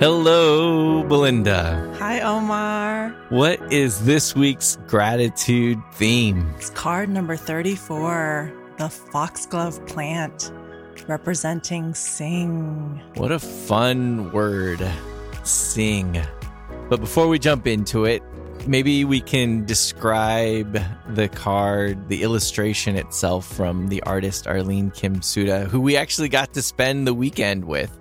Hello, Belinda. Hi, Omar. What is this week's gratitude theme? It's card number 34 the foxglove plant representing sing. What a fun word, sing. But before we jump into it, maybe we can describe the card, the illustration itself from the artist Arlene Kim Suda, who we actually got to spend the weekend with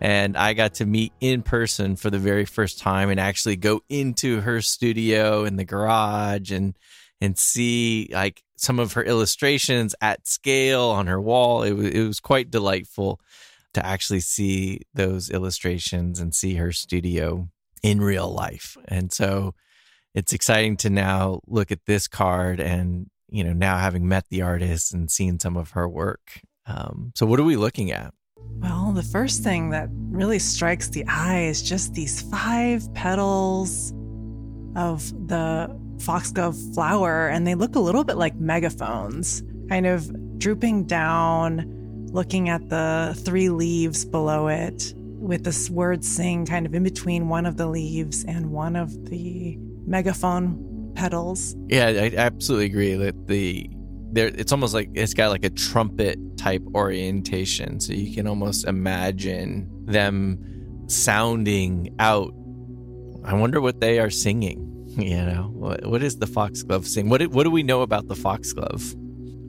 and I got to meet in person for the very first time and actually go into her studio in the garage and and see like some of her illustrations at scale on her wall. It was it was quite delightful to actually see those illustrations and see her studio in real life. And so it's exciting to now look at this card and you know now having met the artist and seen some of her work. Um, so what are we looking at? Well, the first thing that really strikes the eye is just these five petals of the foxglove flower, and they look a little bit like megaphones, kind of drooping down, looking at the three leaves below it, with this word sing kind of in between one of the leaves and one of the megaphone petals. Yeah, I absolutely agree that the there it's almost like it's got like a trumpet type orientation. So you can almost imagine them sounding out. I wonder what they are singing you know? What, what is the foxglove sing? What, what do we know about the foxglove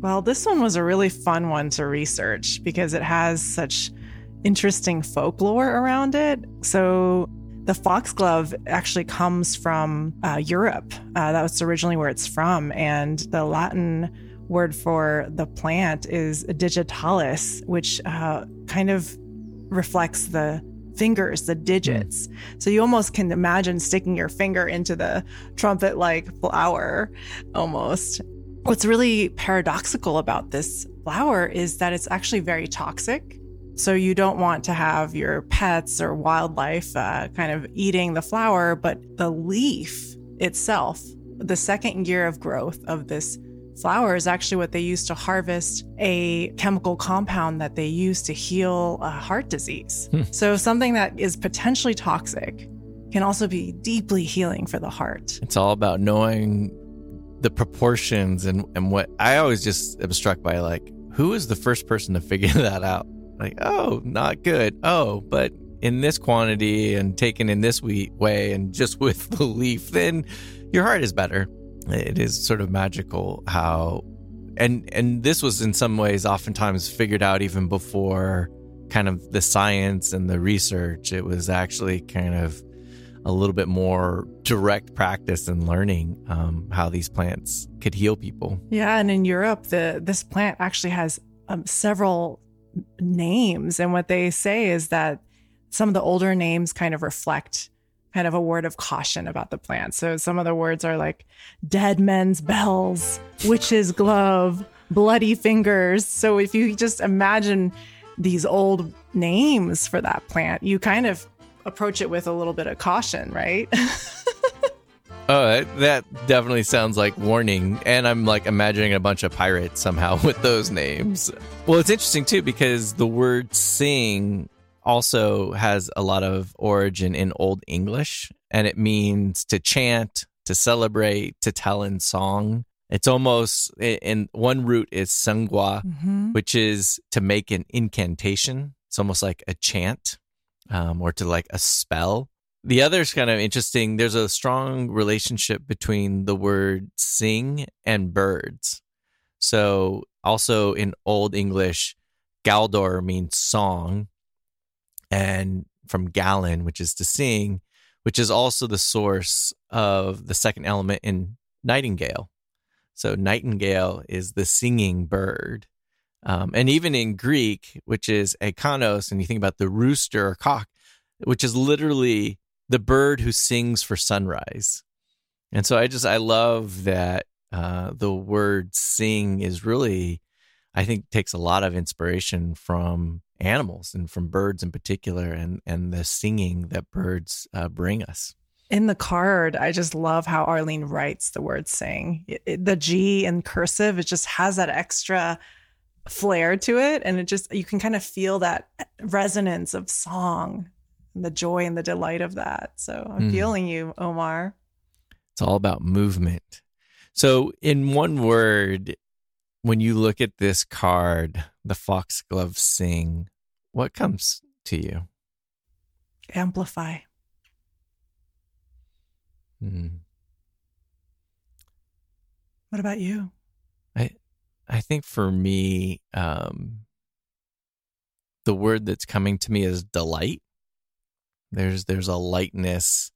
well this one was a really fun one to research because it has such interesting folklore around it. So the foxglove actually comes from uh, Europe. Uh, that was originally where it's from. And the Latin word for the plant is digitalis, which uh, kind of reflects the fingers, the digits. Mm. So you almost can imagine sticking your finger into the trumpet like flower almost. What's really paradoxical about this flower is that it's actually very toxic. So you don't want to have your pets or wildlife uh, kind of eating the flower, but the leaf itself, the second year of growth of this flower is actually what they use to harvest a chemical compound that they use to heal a heart disease. Hmm. So something that is potentially toxic can also be deeply healing for the heart. It's all about knowing the proportions and, and what I always just am struck by like, who is the first person to figure that out? Like, oh, not good. Oh, but in this quantity and taken in this way and just with the leaf, then your heart is better it is sort of magical how and and this was in some ways oftentimes figured out even before kind of the science and the research. It was actually kind of a little bit more direct practice and learning um, how these plants could heal people. Yeah and in europe the this plant actually has um, several names. And what they say is that some of the older names kind of reflect kind of a word of caution about the plant. So some of the words are like dead men's bells, witch's glove, bloody fingers. So if you just imagine these old names for that plant, you kind of approach it with a little bit of caution, right? Oh, that definitely sounds like warning. And I'm like imagining a bunch of pirates somehow with those names. Well, it's interesting too because the word sing also has a lot of origin in Old English, and it means to chant, to celebrate, to tell in song. It's almost in one root is sangwa, mm-hmm. which is to make an incantation. It's almost like a chant um, or to like a spell. The other is kind of interesting. There's a strong relationship between the word sing and birds. So, also in Old English, Galdor means song, and from galan, which is to sing, which is also the source of the second element in nightingale. So nightingale is the singing bird. Um, and even in Greek, which is ekanos, and you think about the rooster or cock, which is literally the bird who sings for sunrise. And so I just, I love that uh, the word sing is really, I think, takes a lot of inspiration from animals and from birds in particular and and the singing that birds uh, bring us in the card i just love how arlene writes the word sing it, it, the g in cursive it just has that extra flair to it and it just you can kind of feel that resonance of song and the joy and the delight of that. So I'm Mm. feeling you, Omar. It's all about movement. So, in one word, when you look at this card, the Foxglove Sing, what comes to you? Amplify. Hmm. What about you? I think for me, um, the word that's coming to me is delight. There's there's a lightness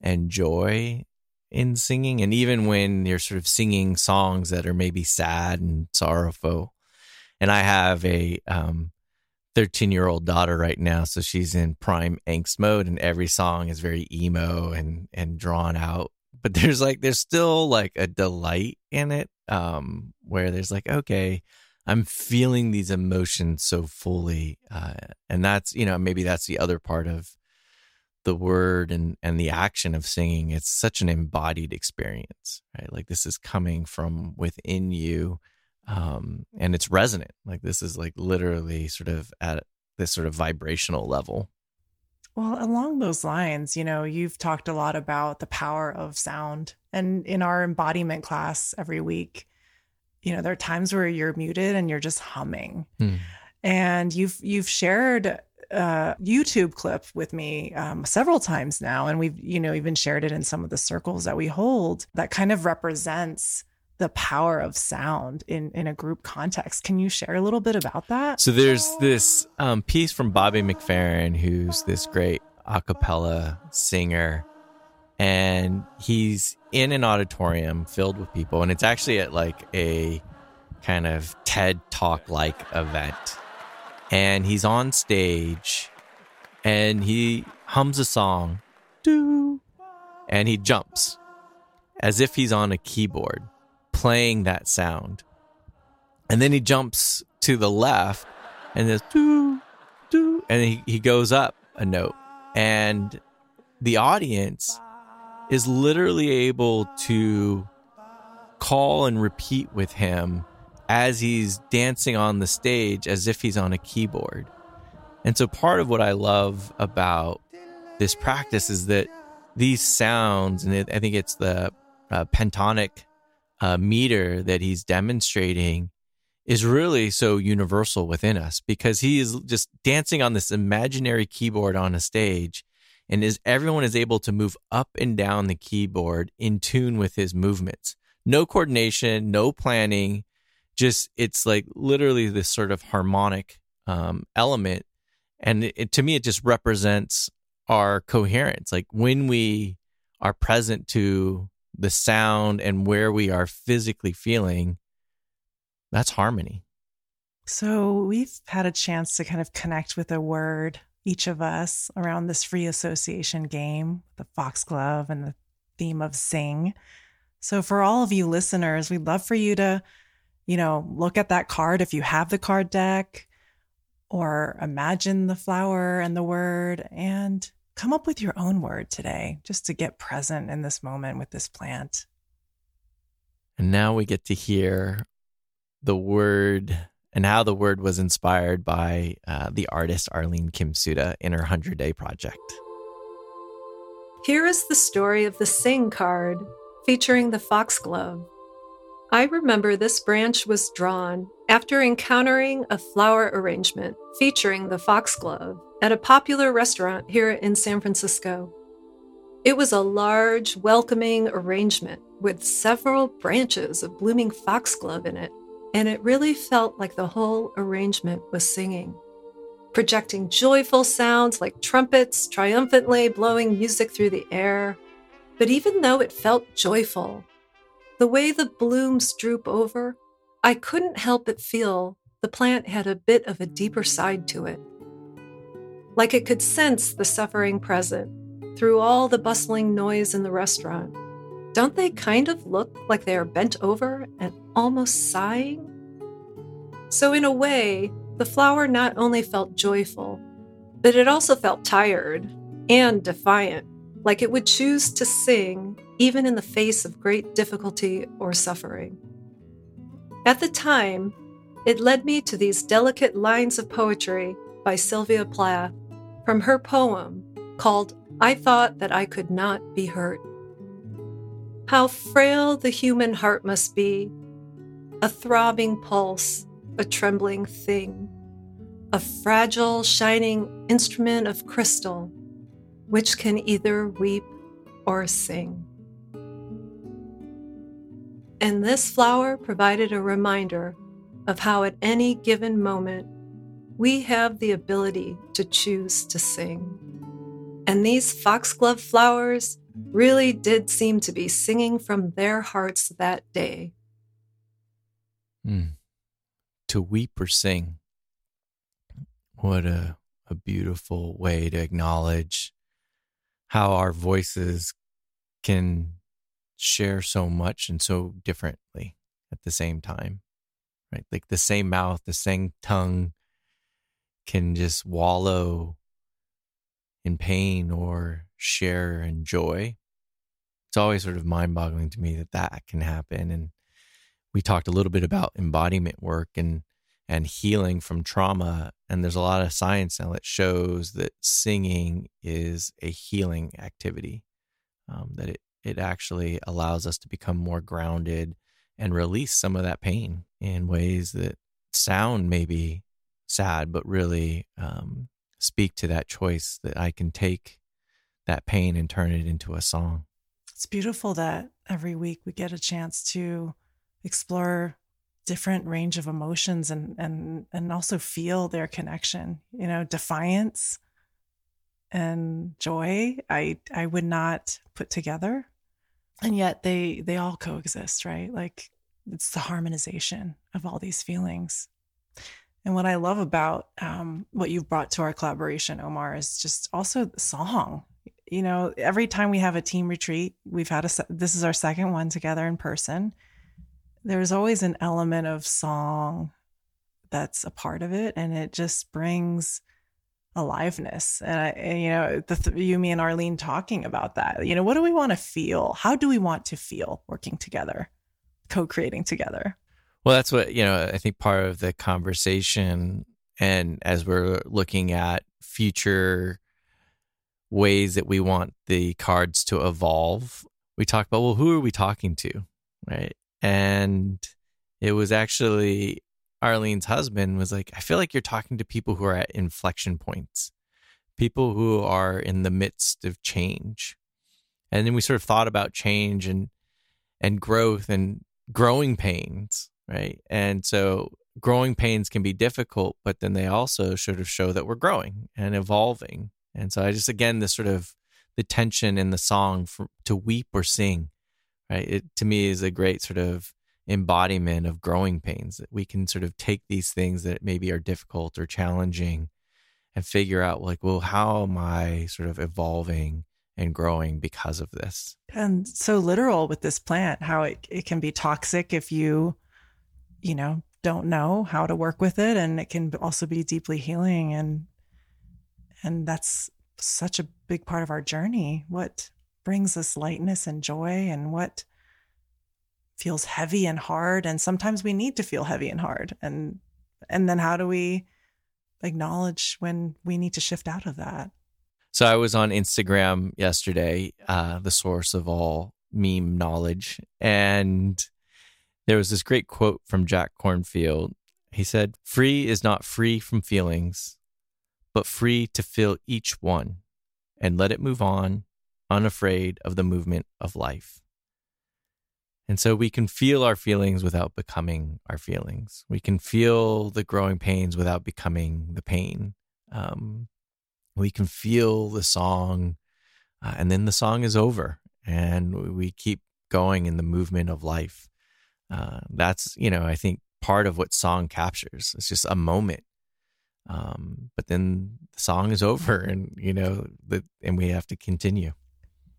and joy in singing, and even when you're sort of singing songs that are maybe sad and sorrowful. And I have a um, 13 year old daughter right now, so she's in prime angst mode, and every song is very emo and and drawn out. But there's like there's still like a delight in it um, where there's like, okay, I'm feeling these emotions so fully, uh, and that's you know maybe that's the other part of the word and and the action of singing. It's such an embodied experience, right? Like this is coming from within you, um, and it's resonant. Like this is like literally sort of at this sort of vibrational level. Well, along those lines, you know, you've talked a lot about the power of sound. And in our embodiment class every week, you know, there are times where you're muted and you're just humming. Hmm. And you've you've shared a YouTube clip with me um, several times now, and we've you know even shared it in some of the circles that we hold that kind of represents the power of sound in in a group context. Can you share a little bit about that? So there's this um, piece from Bobby McFerrin, who's this great a cappella singer, and he's in an auditorium filled with people, and it's actually at like a kind of TED Talk like event, and he's on stage, and he hums a song, do, and he jumps as if he's on a keyboard playing that sound. And then he jumps to the left and there's doo, doo, and he, he goes up a note. And the audience is literally able to call and repeat with him as he's dancing on the stage as if he's on a keyboard. And so part of what I love about this practice is that these sounds, and I think it's the uh, pentatonic uh, meter that he's demonstrating, is really so universal within us because he is just dancing on this imaginary keyboard on a stage. And is everyone is able to move up and down the keyboard in tune with his movements. No coordination, no planning, just it's like literally this sort of harmonic um, element. And it, to me, it just represents our coherence. Like when we are present to the sound and where we are physically feeling, that's harmony. So we've had a chance to kind of connect with a word, each of us, around this free association game, the Foxglove and the theme of sing. So for all of you listeners, we'd love for you to, you know, look at that card if you have the card deck or imagine the flower and the word and come up with your own word today just to get present in this moment with this plant. And now we get to hear the word and how the word was inspired by uh, the artist Arlene Kimsuda in her 100 Day Project. Here is the story of the Sing card featuring the foxglove. I remember this branch was drawn after encountering a flower arrangement featuring the foxglove at a popular restaurant here in San Francisco. It was a large, welcoming arrangement with several branches of blooming foxglove in it, and it really felt like the whole arrangement was singing, projecting joyful sounds like trumpets triumphantly blowing music through the air. But even though it felt joyful, the way the blooms droop over, I couldn't help but feel the plant had a bit of a deeper side to it. Like it could sense the suffering present through all the bustling noise in the restaurant. Don't they kind of look like they are bent over and almost sighing? So, in a way, the flower not only felt joyful, but it also felt tired and defiant, like it would choose to sing even in the face of great difficulty or suffering. At the time, it led me to these delicate lines of poetry by Sylvia Plath from her poem, called I Thought That I Could Not Be Hurt. How frail the human heart must be, a throbbing pulse, a trembling thing, a fragile, shining instrument of crystal, which can either weep or sing. And this flower provided a reminder of how at any given moment we have the ability to choose to sing. And these foxglove flowers really did seem to be singing from their hearts that day. Mm. To weep or sing. What a, a beautiful way to acknowledge how our voices can share so much and so differently at the same time, right? Like the same mouth, the same tongue can just wallow in pain or share in joy. It's always sort of mind boggling to me that that can happen. And we talked a little bit about embodiment work and and healing from trauma and there's a lot of science now that shows that singing is a healing activity um, that it it actually allows us to become more grounded and release some of that pain in ways that sound maybe sad, but really um, speak to that choice that I can take that pain and turn it into a song. It's beautiful that every week we get a chance to explore different range of emotions and and and also feel their connection. You know, defiance and joy. I I would not put together and yet they they all coexist right like it's the harmonization of all these feelings and what i love about um, what you've brought to our collaboration omar is just also the song. You know every time we have a team retreat we've had a this is our second one together in person. There's always an element of song that's a part of it and it just brings aliveness. And, I, and you know the you me and arlene talking about that you know what do we want to feel? How do we want to feel working together co-creating together well that's what you know i think part of the conversation and as we're looking at future ways that we want the cards to evolve we talk about well who are we talking to right and it was actually Arlene's husband was like, I feel like you're talking to people who are at inflection points, people who are in the midst of change. And then we sort of thought about change and and growth and growing pains, right? And so growing pains can be difficult, but then they also sort of show that we're growing and evolving. And so I just again this sort of the tension in the song for, to weep or sing, right? It to me is a great sort of embodiment of growing pains that we can sort of take these things that maybe are difficult or challenging and figure out like well how am i sort of evolving and growing because of this and so literal with this plant how it, it can be toxic if you you know don't know how to work with it and it can also be deeply healing and and that's such a big part of our journey. What brings us lightness and joy and what feels heavy and hard and sometimes we need to feel heavy and hard and and then how do we acknowledge when we need to shift out of that? So i was on instagram yesterday uh, the source of all meme knowledge and there was this great quote from jack Kornfield. he said free is not free from feelings but free to feel each one and let it move on unafraid of the movement of life and so we can feel our feelings without becoming our feelings. We can feel the growing pains without becoming the pain. Um, we can feel the song, uh, and then the song is over, and we keep going in the movement of life. Uh, that's, you know, I think part of what song captures. It's just a moment. Um, but then the song is over, and, you know, the, and we have to continue.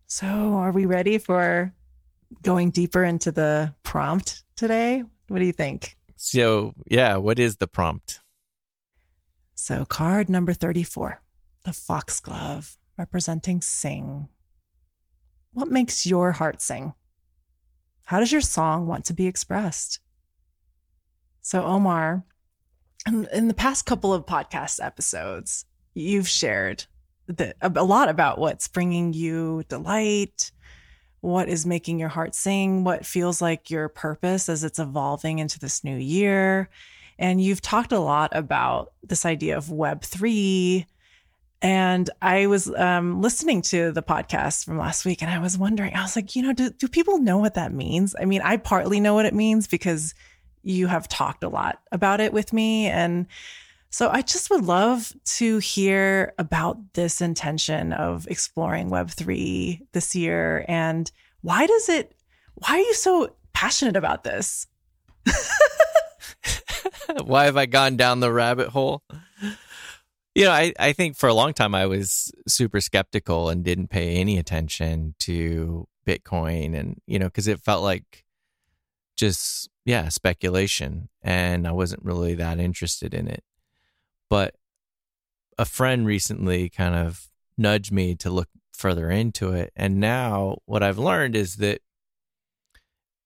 So, are we ready for going deeper into the prompt today. What do you think? So, yeah, what is the prompt? So, card number 34, the foxglove representing sing. What makes your heart sing? How does your song want to be expressed? So, Omar, in, the past couple of podcast episodes, you've shared the, a lot about what's bringing you delight, what is making your heart sing, what feels like your purpose as it's evolving into this new year. And you've talked a lot about this idea of Web3. And I was um, listening to the podcast from last week and I was wondering, I was like, you know, do, do people know what that means? I mean, I partly know what it means because you have talked a lot about it with me. And so I just would love to hear about this intention of exploring Web3 this year and why does it, why are you so passionate about this? why have I gone down the rabbit hole? You know, I, I think for a long time I was super skeptical and didn't pay any attention to Bitcoin and, you know, because it felt like just, yeah, speculation. And I wasn't really that interested in it. But a friend recently kind of nudged me to look further into it. And now what I've learned is that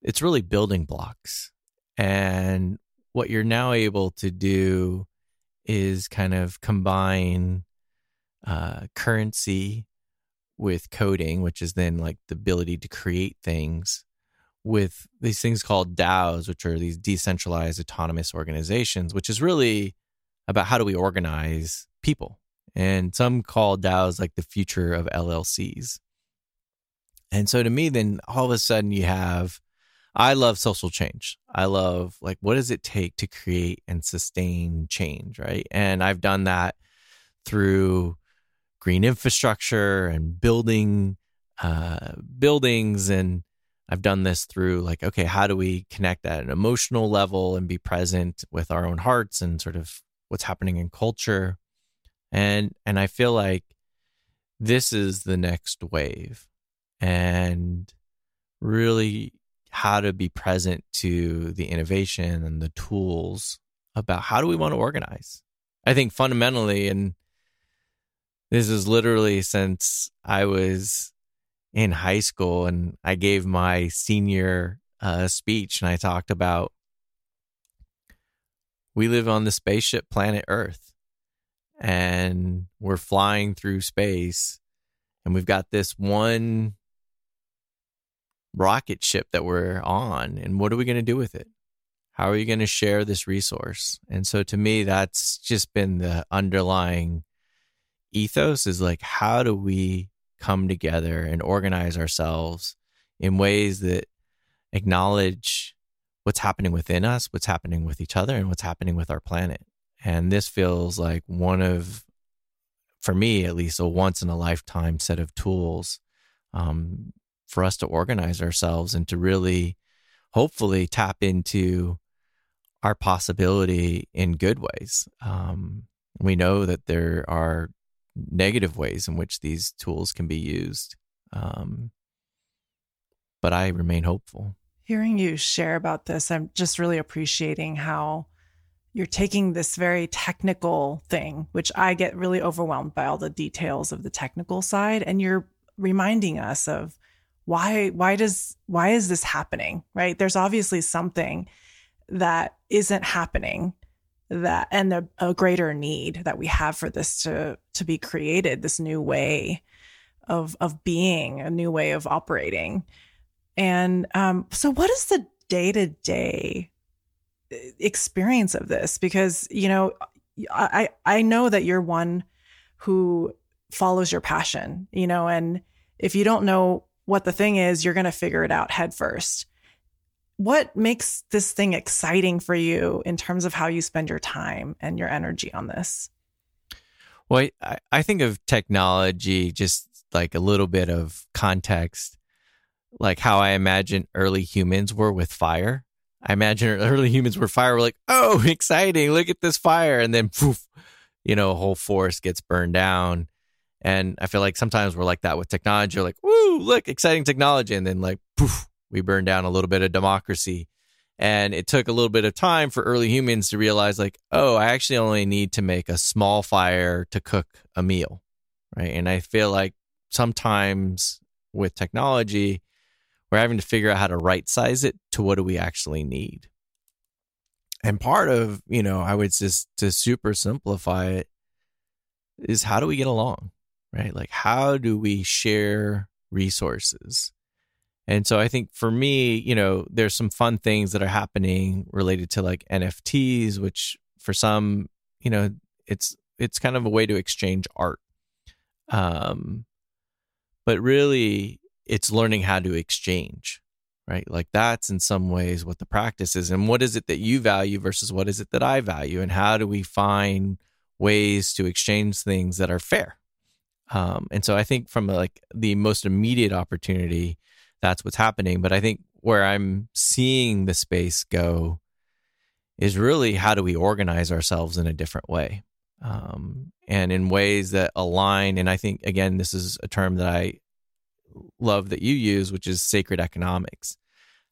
it's really building blocks. And what you're now able to do is kind of combine uh, currency with coding, which is then like the ability to create things with these things called DAOs, which are these decentralized autonomous organizations, which is really about how do we organize people. And some call DAOs like the future of LLCs. And so to me, then all of a sudden you have, I love social change. I love like, what does it take to create and sustain change? Right. And I've done that through green infrastructure and building uh, buildings and I've done this through like, okay, how do we connect at an emotional level and be present with our own hearts and sort of what's happening in culture? And and I feel like this is the next wave. And really how to be present to the innovation and the tools about how do we want to organize. I think fundamentally, and this is literally since I was in high school and I gave my senior uh, speech and I talked about we live on the spaceship planet Earth and we're flying through space and we've got this one rocket ship that we're on and what are we going to do with it? How are you going to share this resource? And so to me that's just been the underlying ethos is like how do we come together and organize ourselves in ways that acknowledge what's happening within us, what's happening with each other, and what's happening with our planet. And this feels like one of, for me at least, a once in a lifetime set of tools um, for us to organize ourselves and to really, hopefully, tap into our possibility in good ways. Um, we know that there are negative ways in which these tools can be used. Um, but I remain hopeful. Hearing you share about this, I'm just really appreciating how you're taking this very technical thing, which I get really overwhelmed by all the details of the technical side, and you're reminding us of why why does why is this happening right? There's obviously something that isn't happening that and the, a greater need that we have for this to to be created this new way of of being a new way of operating. And um, so what is the day-to-day experience of this? Because you know i i know that you're one who follows your passion you know and if you don't know what the thing is you're going to figure it out head first what makes this thing exciting for you in terms of how you spend your time and your energy on this? Well, I, I think of technology just like a little bit of context, like how I imagine early humans were with fire. I imagine early humans were fire. We're like, oh, exciting! Look at this fire, and then poof, you know, a whole forest gets burned down. And I feel like sometimes we're like that with technology. You're like, woo, look, exciting technology, and then like poof, we burn down a little bit of democracy. And it took a little bit of time for early humans to realize, like, oh, I actually only need to make a small fire to cook a meal. Right. And I feel like sometimes with technology, we're having to figure out how to right size it to what do we actually need. And part of, you know, I would just to super simplify it is how do we get along? Right? Like, how do we share resources? And so I think for me, you know, there's some fun things that are happening related to like NFTs, which for some, you know, it's it's kind of a way to exchange art. Um but really it's learning how to exchange, right? Like that's in some ways what the practice is and what is it that you value versus what is it that I value and how do we find ways to exchange things that are fair. Um and so I think from like the most immediate opportunity that's what's happening. But I think where I'm seeing the space go is really how do we organize ourselves in a different way um, and in ways that align. And I think, again, this is a term that I love that you use, which is sacred economics.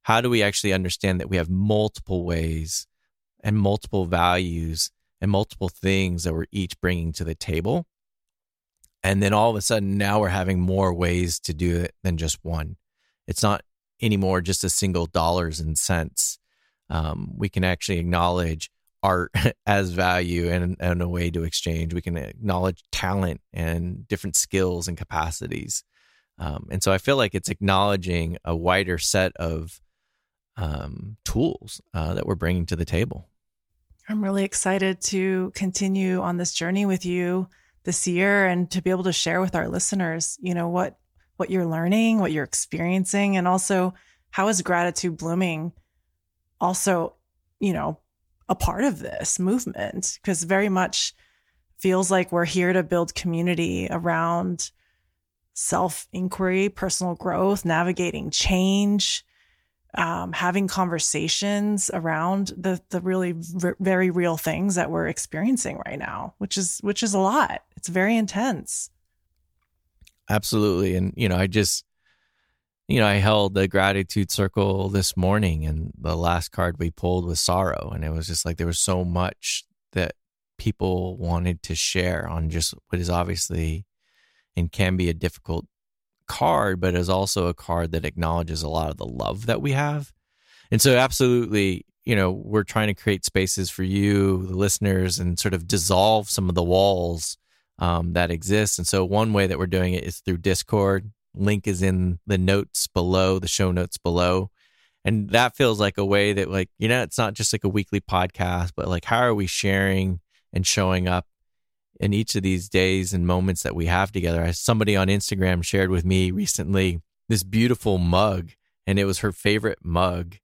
How do we actually understand that we have multiple ways and multiple values and multiple things that we're each bringing to the table? And then all of a sudden, now we're having more ways to do it than just one. It's not anymore just a single dollars and cents. Um, we can actually acknowledge art as value and, and a way to exchange. We can acknowledge talent and different skills and capacities. Um, and so I feel like it's acknowledging a wider set of um, tools uh, that we're bringing to the table. I'm really excited to continue on this journey with you this year and to be able to share with our listeners, you know, what what you're learning, what you're experiencing, and also how is gratitude blooming also, you know, a part of this movement? Because very much feels like we're here to build community around self inquiry, personal growth, navigating change, um, having conversations around the the really v- very real things that we're experiencing right now, which is which is a lot. It's very intense. Absolutely. And, you know, I just, you know, I held the gratitude circle this morning and the last card we pulled was sorrow. And it was just like there was so much that people wanted to share on just what is obviously and can be a difficult card, but is also a card that acknowledges a lot of the love that we have. And so, absolutely, you know, we're trying to create spaces for you, the listeners, and sort of dissolve some of the walls um, that exist. And so one way that we're doing it is through Discord. Link is in the notes below, the show notes below. And that feels like a way that, like, you know, it's not just like a weekly podcast, but like, how are we sharing and showing up in each of these days and moments that we have together? Somebody on Instagram shared with me recently this beautiful mug, and it was her favorite mug.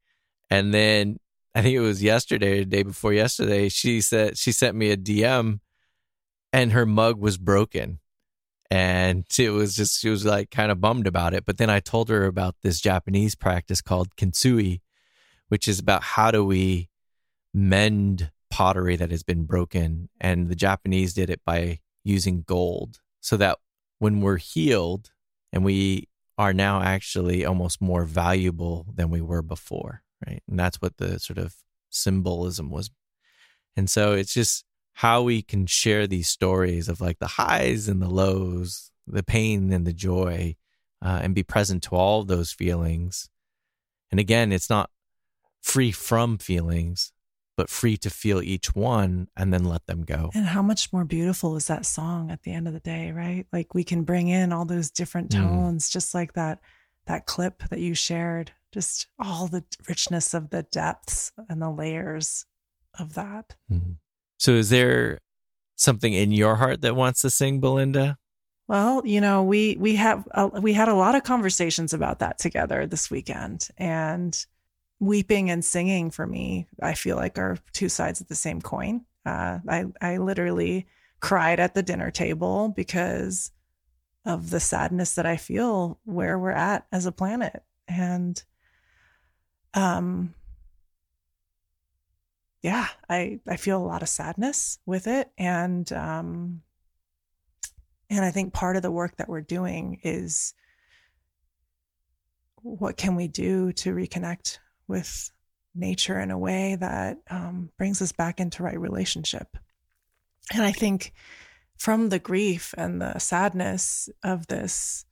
And then I think it was yesterday, the day before yesterday, she said she sent me a DM and her mug was broken and it was just she was like kind of bummed about it but then i told her about this japanese practice called kintsugi which is about how do we mend pottery that has been broken and the japanese did it by using gold so that when we're healed and we are now actually almost more valuable than we were before right and that's what the sort of symbolism was and so it's just how we can share these stories of like the highs and the lows, the pain and the joy, uh, and be present to all those feelings. And again, it's not free from feelings, but free to feel each one and then let them go. And how much more beautiful is that song at the end of the day, right? Like we can bring in all those different mm. tones, mm. just like that that clip that you shared, just all the richness of the depths and the layers of that. Mm. So is there something in your heart that wants to sing Belinda? Well, you know, we we have uh, we had a lot of conversations about that together this weekend and weeping and singing for me, I feel like are two sides of the same coin. Uh, I I literally cried at the dinner table because of the sadness that I feel where we're at as a planet. And um yeah, I I feel a lot of sadness with it, and um, and I think part of the work that we're doing is what can we do to reconnect with nature in a way that um, brings us back into right relationship. And I think from the grief and the sadness of this,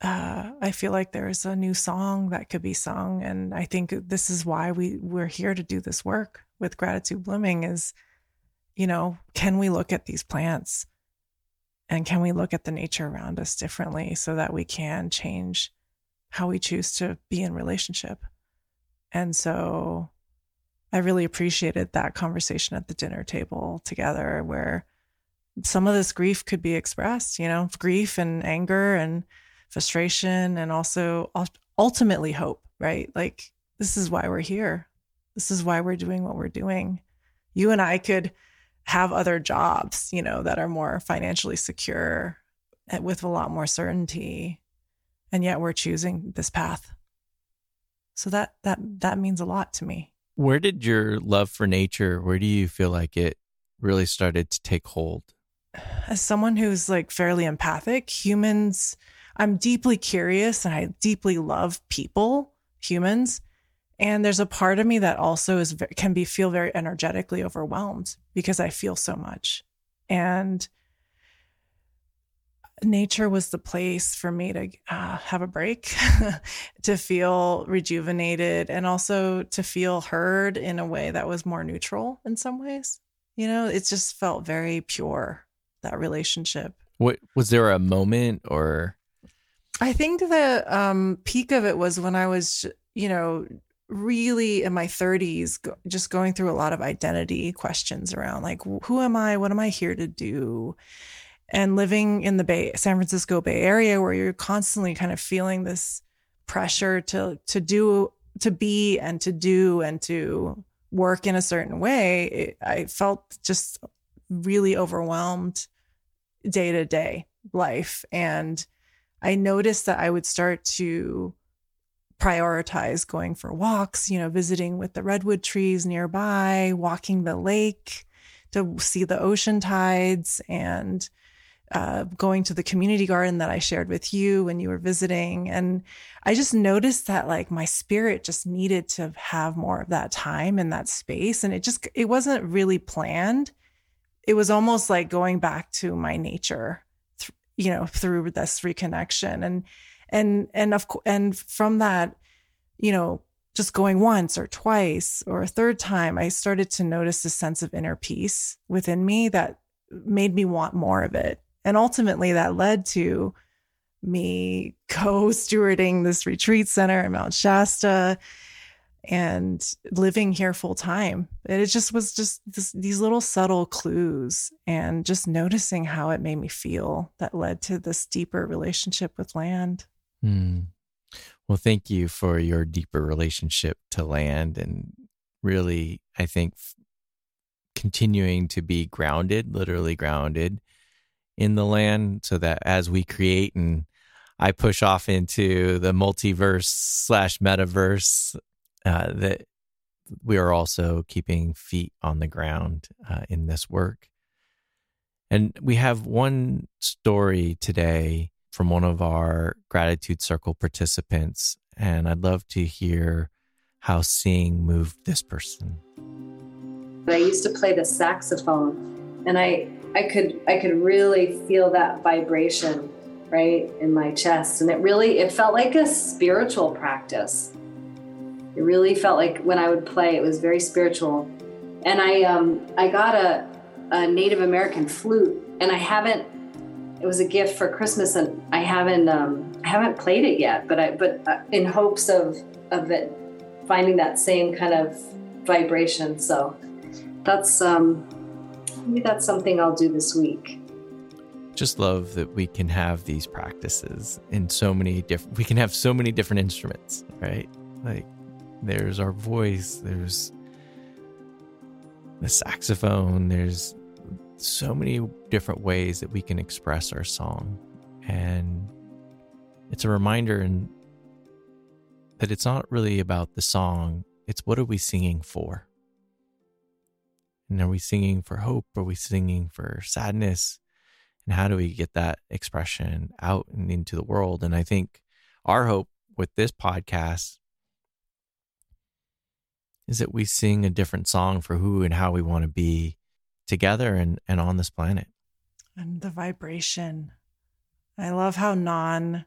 uh, I feel like there is a new song that could be sung, and I think this is why we we're here to do this work with gratitude blooming is, you know, can we look at these plants And can we look at the nature around us differently so that we can change how we choose to be in relationship? And so I really appreciated that conversation at the dinner table together where some of this grief could be expressed, you know, grief and anger and frustration and also ultimately hope, right? Like, this is why we're here. This is why we're doing what we're doing. You and I could have other jobs, you know, that are more financially secure eh, with a lot more certainty. And yet we're choosing this path. So that that that means a lot to me. Where did your love for nature, where do you feel like it really started to take hold? As someone who's like fairly empathic, humans I'm deeply curious and I deeply love people, humans. And there's a part of me that also is can be feel very energetically overwhelmed because I feel so much. And nature was the place for me to uh, have a break, to feel rejuvenated, and also to feel heard in a way that was more neutral in some ways. You know, it just felt very pure that relationship. What was there a moment or? I think the um, peak of it was when I was, you know, really in my 30s go, just going through a lot of identity questions around like who am i what am i here to do and living in the bay san francisco bay area where you're constantly kind of feeling this pressure to to do to be and to do and to work in a certain way it, i felt just really overwhelmed day to day life. And i noticed that i would start to prioritize going for walks, you know, visiting with the redwood trees nearby, walking the lake to see the ocean tides, and uh, going to the community garden that I shared with you when you were visiting. And I just noticed that like my spirit just needed to have more of that time in that space. And it just, it wasn't really planned. It was almost like going back to my nature, th- you know, through this reconnection. And, and and of course, and from that you know just going once or twice or a third time i started to notice a sense of inner peace within me that made me want more of it and ultimately that led to me co-stewarding this retreat center in mount shasta and living here full time. It just was just this, these little subtle clues and just noticing how it made me feel that led to this deeper relationship with land. Mm. Well, thank you for your deeper relationship to land and really, I think, continuing to be grounded, literally grounded in the land so that as we create and I push off into the multiverse slash metaverse, uh, that we are also keeping feet on the ground uh, in this work. And we have one story today from one of our gratitude circle participants. And I'd love to hear how seeing moved this person. I used to play the saxophone and I I could I could really feel that vibration right in my chest and it really it felt like a spiritual practice. It really felt like when I would play it was very spiritual. And I um I got a a Native American flute and I haven't it was a gift for Christmas, and I haven't um, I haven't played it yet, but I but uh, in hopes of of it finding that same kind of vibration. So that's um, maybe that's something I'll do this week. Just love that we can have these practices in so many different. We can have so many different instruments, right? Like there's our voice, there's the saxophone, there's so many different ways that we can express our song. And it's a reminder and that it's not really about the song, it's what are we singing for? And are we singing for hope? Are we singing for sadness? And how do we get that expression out and into the world? And I think our hope with this podcast is that we sing a different song for who and how we want to be together and, and on this planet. And the vibration. I love how non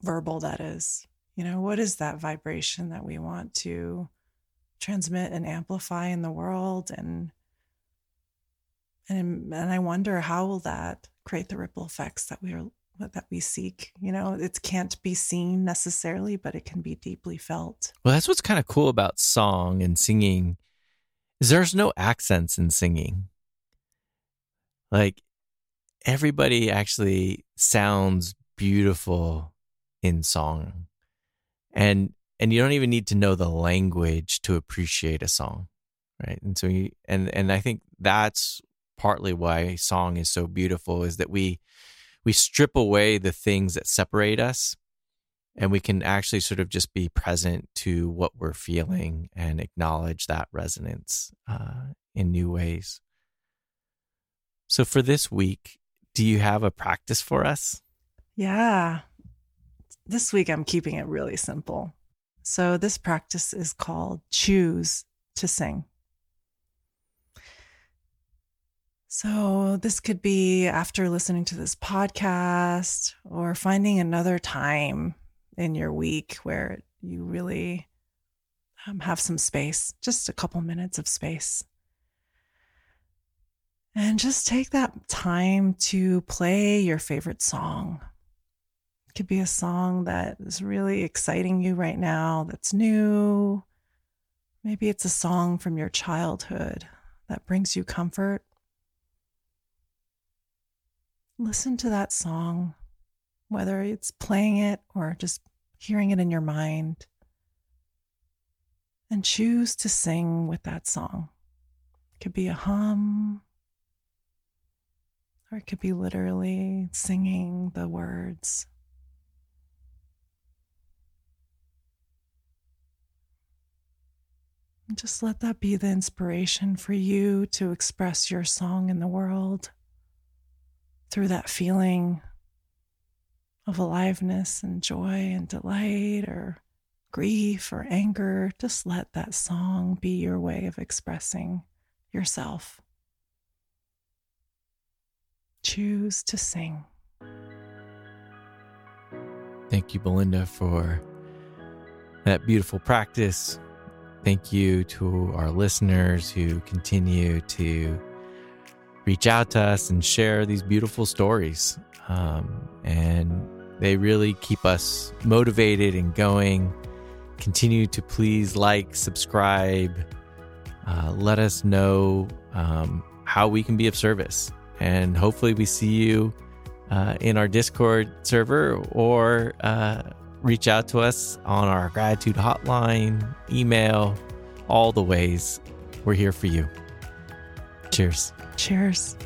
verbal that is. You know, what is that vibration that we want to transmit and amplify in the world? And And and I wonder how will that create the ripple effects that we are that we seek. You know, it can't be seen necessarily, but it can be deeply felt. Well, that's what's kind of cool about song and singing is there's no accents in singing. Like everybody actually sounds beautiful in song. And and you don't even need to know the language to appreciate a song, right? And so you, and and I think that's partly why song is so beautiful is that we we strip away the things that separate us and we can actually sort of just be present to what we're feeling and acknowledge that resonance uh, in new ways. So, for this week, do you have a practice for us? Yeah. This week, I'm keeping it really simple. So, this practice is called Choose to Sing. So, this could be after listening to this podcast or finding another time in your week where you really um, have some space, just a couple minutes of space. And just take that time to play your favorite song. Could be a song that is really exciting you right now, that's new. Maybe it's a song from your childhood that brings you comfort listen to that song, whether it's playing it or just hearing it in your mind, and choose to sing with that song. It could be a hum, or it could be literally singing the words. Just let that be the inspiration for you to express your song in the world through that feeling of aliveness and joy and delight or grief or anger, just let that song be your way of expressing yourself. Choose to sing. Thank you, Belinda, for that beautiful practice. Thank you to our listeners who continue to reach out to us and share these beautiful stories. Um, and they really keep us motivated and going. Continue to please like, subscribe, uh, let us know um, how we can be of service. And hopefully, we see you uh, in our Discord server or uh, reach out to us on our gratitude hotline, email, all the ways. We're here for you. Cheers. Cheers.